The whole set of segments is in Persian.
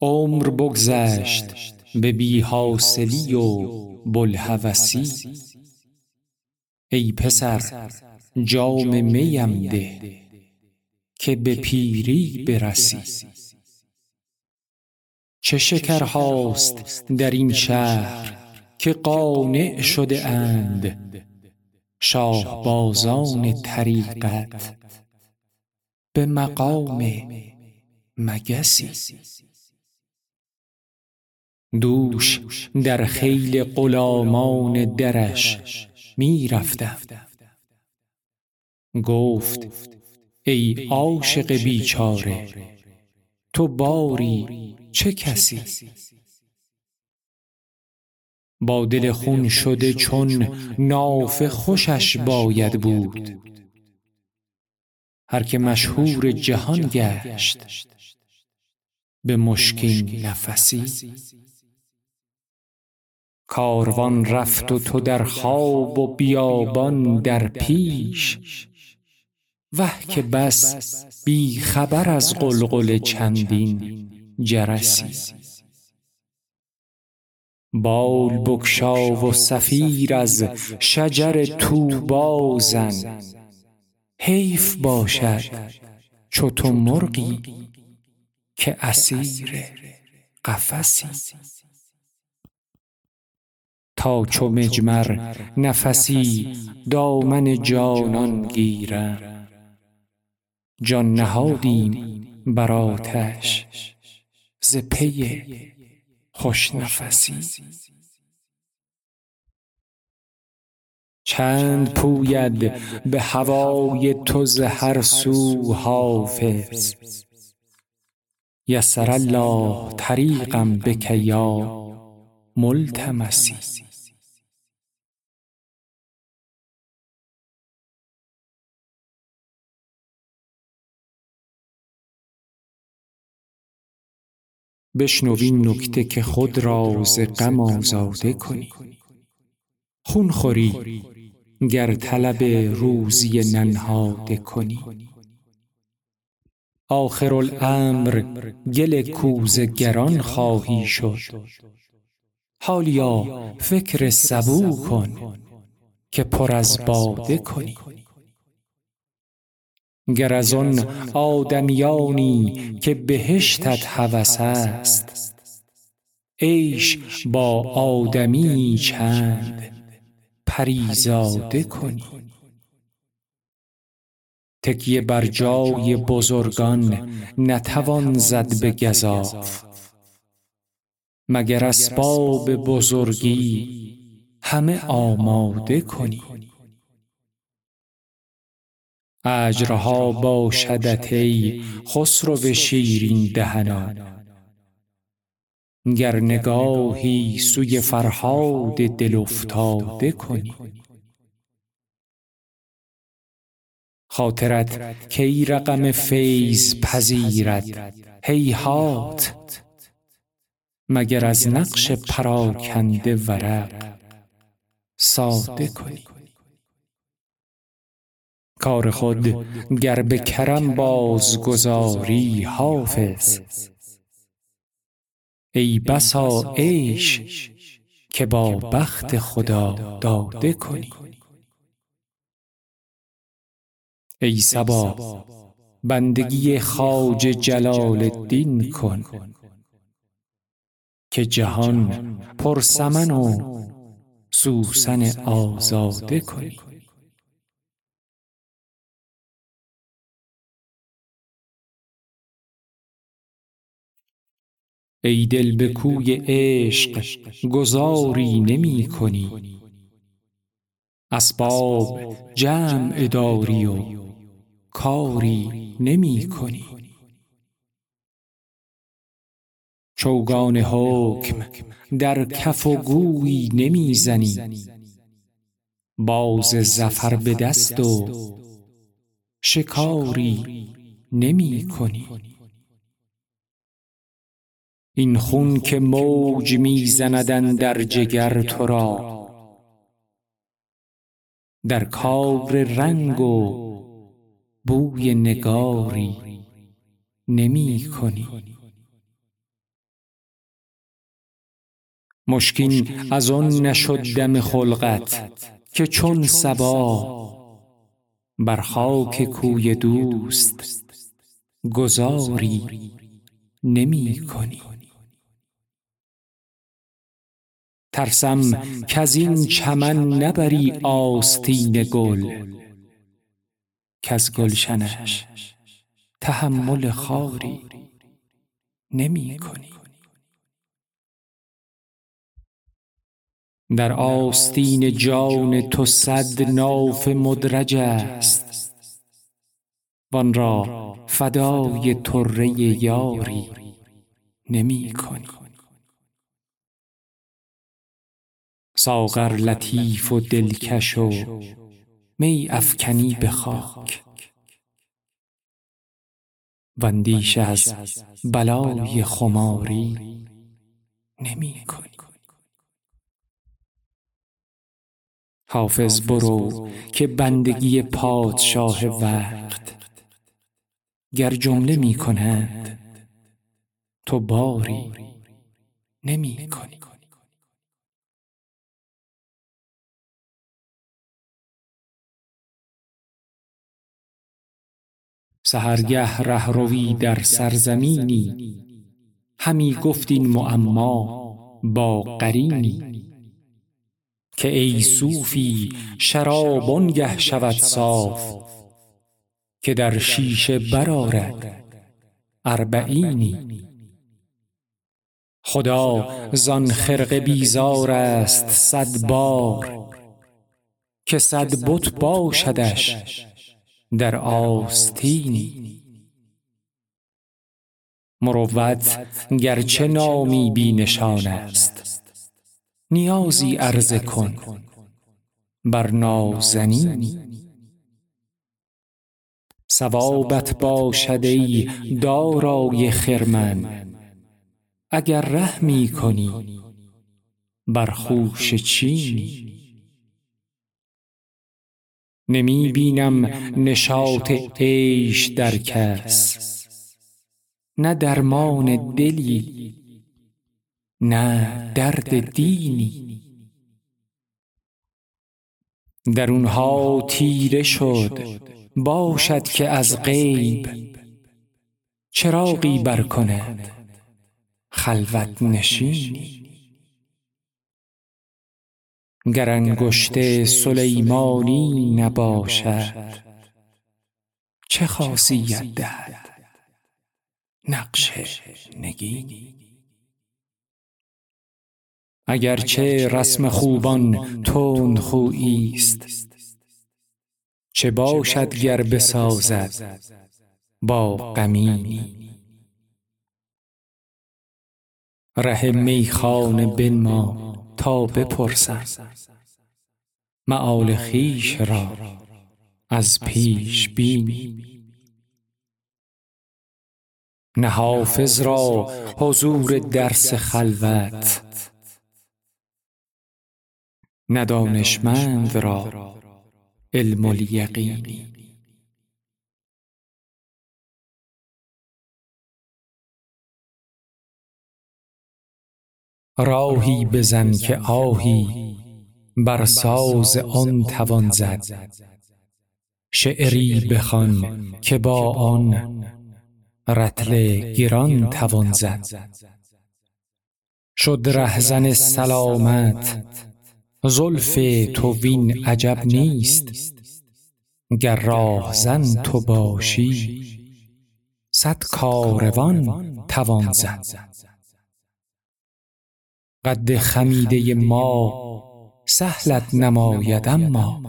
عمر بگذشت به بی حاصلی و بوالهوسی ای پسر جام میم ده که به پیری برسی. چه شکرهاست در این شهر که قانع شده اند شاهبازان طریقت به مقام مگسی. دوش در خیل غلامان درش می رفتم گفت ای عاشق بیچاره تو باری چه کسی؟ با دل خون شده چون نافه خوشش باید بود. هر که مشهور جهان گشت به مشکین نفسی. کاروان رفت و تو در خواب و بیابان در پیش. وه که بس بی خبر از غلغل چندین جرسی. بال بگشا و صفیر از شجر طوبی زن. حیف باشد چو تو مرغی که اسیر قفسی. تا چو مجمر نفسی دامن جانان گیرم. جان نهادیم بر آتش ز پی خوش نفسی. چند پوید به هوای تو ز هر سو حافظ. یسر الله طریقا بک یا ملتمسی. بشنو این نکته که خود را ز غم آزاده کنی. خون خوری. گر طلب روزی ننهاده کنی. آخرالامر گل کوزه گران خواهی شد. حالیا فکر سبو کن که پر از باده کنی. گر از آن آدمیانی که بهشتت هوس است. عیش با آدمیی چند پری زاده کنی. تکیه بر جای بزرگان نتوان زد به گزاف. مگر اسباب بزرگی همه آماده کنی؟ اجرها باشدت ای خسرو شیرین دهنان گر نگاهی سوی فرهاد دل افتاده کنی. خاطرت کی رقم فیض پذیرد هیهات. مگر از نقش پراکنده ورق ساده کنی. کار خود گر به کرم بازگذاری حافظ. ای بسا عیش که با بخت خدا داده کنی. ای صبا بندگی خواجه جلال الدین کن که جهان پر سمن و سوسن آزاده کنی. ای دل به کوی عشق گذاری نمی کنی. اسباب جمع داری و کاری نمی کنی. چوگان حکم در کف و گوی نمی زنی. باز ظفر به دست و شکاری نمی کنی. این خون که موج می زند اندر جگر تو را. در کار رنگ و بوی نگاری نمی کنی مشکین از آن نشد دم خلقت که چون صبا بر خاک کوی دوست گذاری نمی کنی ترسم کز این چمن نبری آستین گل. کز گلشنش تحمل خاری نمی کنی در آستین جان تو صد ناف مدرج است. وان را فدای طره یاری نمی کنی ساغر لطیف و دلکش و می افکنی به خاک. واندیشه از بلای خماری نمی کنی. حافظ برو که بندگی پادشاه وقت گر جمله می کنند تو باری نمی کنی. سحرگه رهروی در سرزمینی. همی گفت این معما با قرینی. که ای صوفی شراب آنگه شود صاف که در شیشه برآرد اربعینی. خدا زان خرقه بیزار است صد بار که صد بت باشدش در آستینی. مروت گرچه نامی بی نشان است نیازی عرضه کن بر نازنینی ثوابت باشد ای دارای خرمن اگر رحمی کنی بر خوشه چینی. نمی بینم نشاط عیش در کس. نه درمان دلی نه درد دینی. درونها تیره شد. باشد که از غیب چراغی بر کند خلوت نشینی. گر انگشت سلیمانی نباشد چه خاصیت دهد؟ نقش نگینی اگرچه رسم خوبان تندخویی است چه باشد گر بسازد با غمینی ره میخانه بنما تا بپرسم معال خویش را از پیش بینی نه حافظ را حضور درس خلوت. نه را علم الیقینی راهی بزن که آهی بر ساز آن توان زد. شعری بخوان که با آن رطل گران توان زد. شد رهزن سلامت. زلف تو وین عجب نیست. گر راهزن تو باشی صد کاروان توان زد. قد خمیده ما سهلت نماید اما.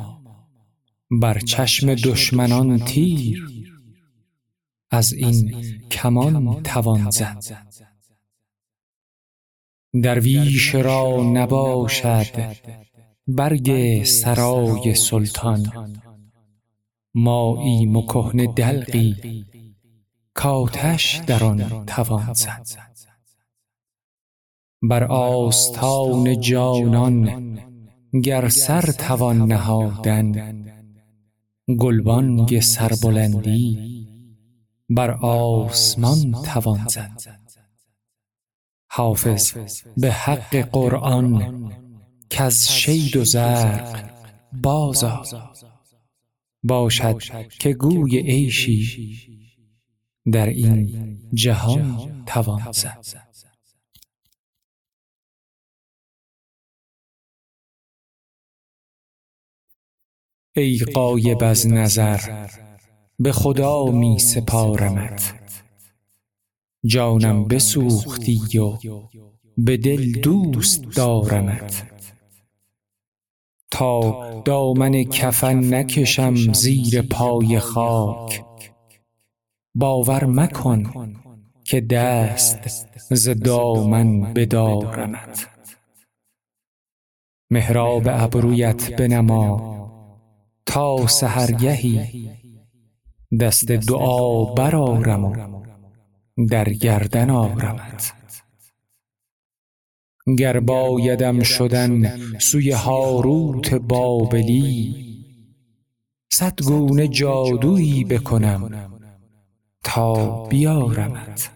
بر چشم دشمنان تیر از این کمان توان زد. درویش را نباشد برگ سرای سلطان. ماییم و کهنه دلقی کآتش در آن توان زد. بر آستان جانان گر سر توان نهادن گلبانگ سربلندی بر آسمان توان زد. حافظ به حق قرآن کز شید و زرق بازا باشد که گوی عیشی در این جهان توان زد. ای غایب از نظر به خدا می سپارمت. جانم بسوختی و به دل دوست دارمت. تا دامن کفن نکشم زیر پای خاک. باور مکن که دست ز دامن بدارمت. محراب ابرویت بنما تا سحرگهی. دست دعا برآرم و در گردن آرمت. گر بایدم شدن سوی هاروت بابلی صد گونه جادویی بکنم تا بیارمت.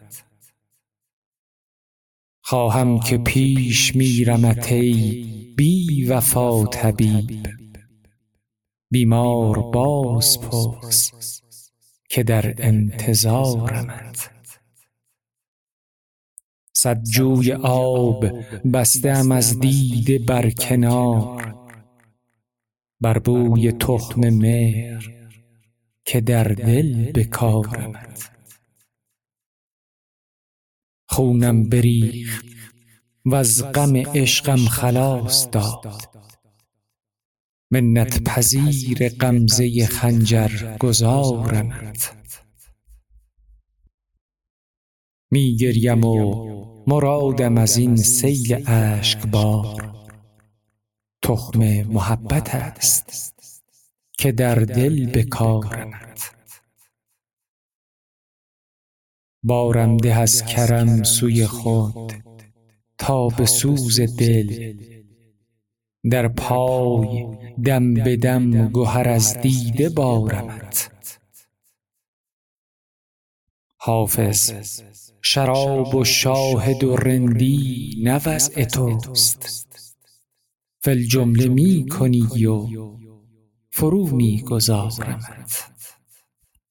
خواهم که پیش میرمت ای بی وفا طبیب. بیمار باز پرس که در انتظارمت صد جوی آب بسته ام از دیده بر کنار بر بوی تخم مهر که در دل بکارمت خونم بریخت وز غم عشقم خلاص داد. منت پذیر غمزه خنجر گذارمت. می گریم و مرادم از این سیل اشکبار. تخم محبت است که در دل بکارمت. بارم ده از کرم سوی خود تا به سوز دل در پای دم به دم گهر از دیده بارمت. حافظ شراب و شاهد و رندی نه وضع توست. فی الجمله می کنی و فرو می گذارمت.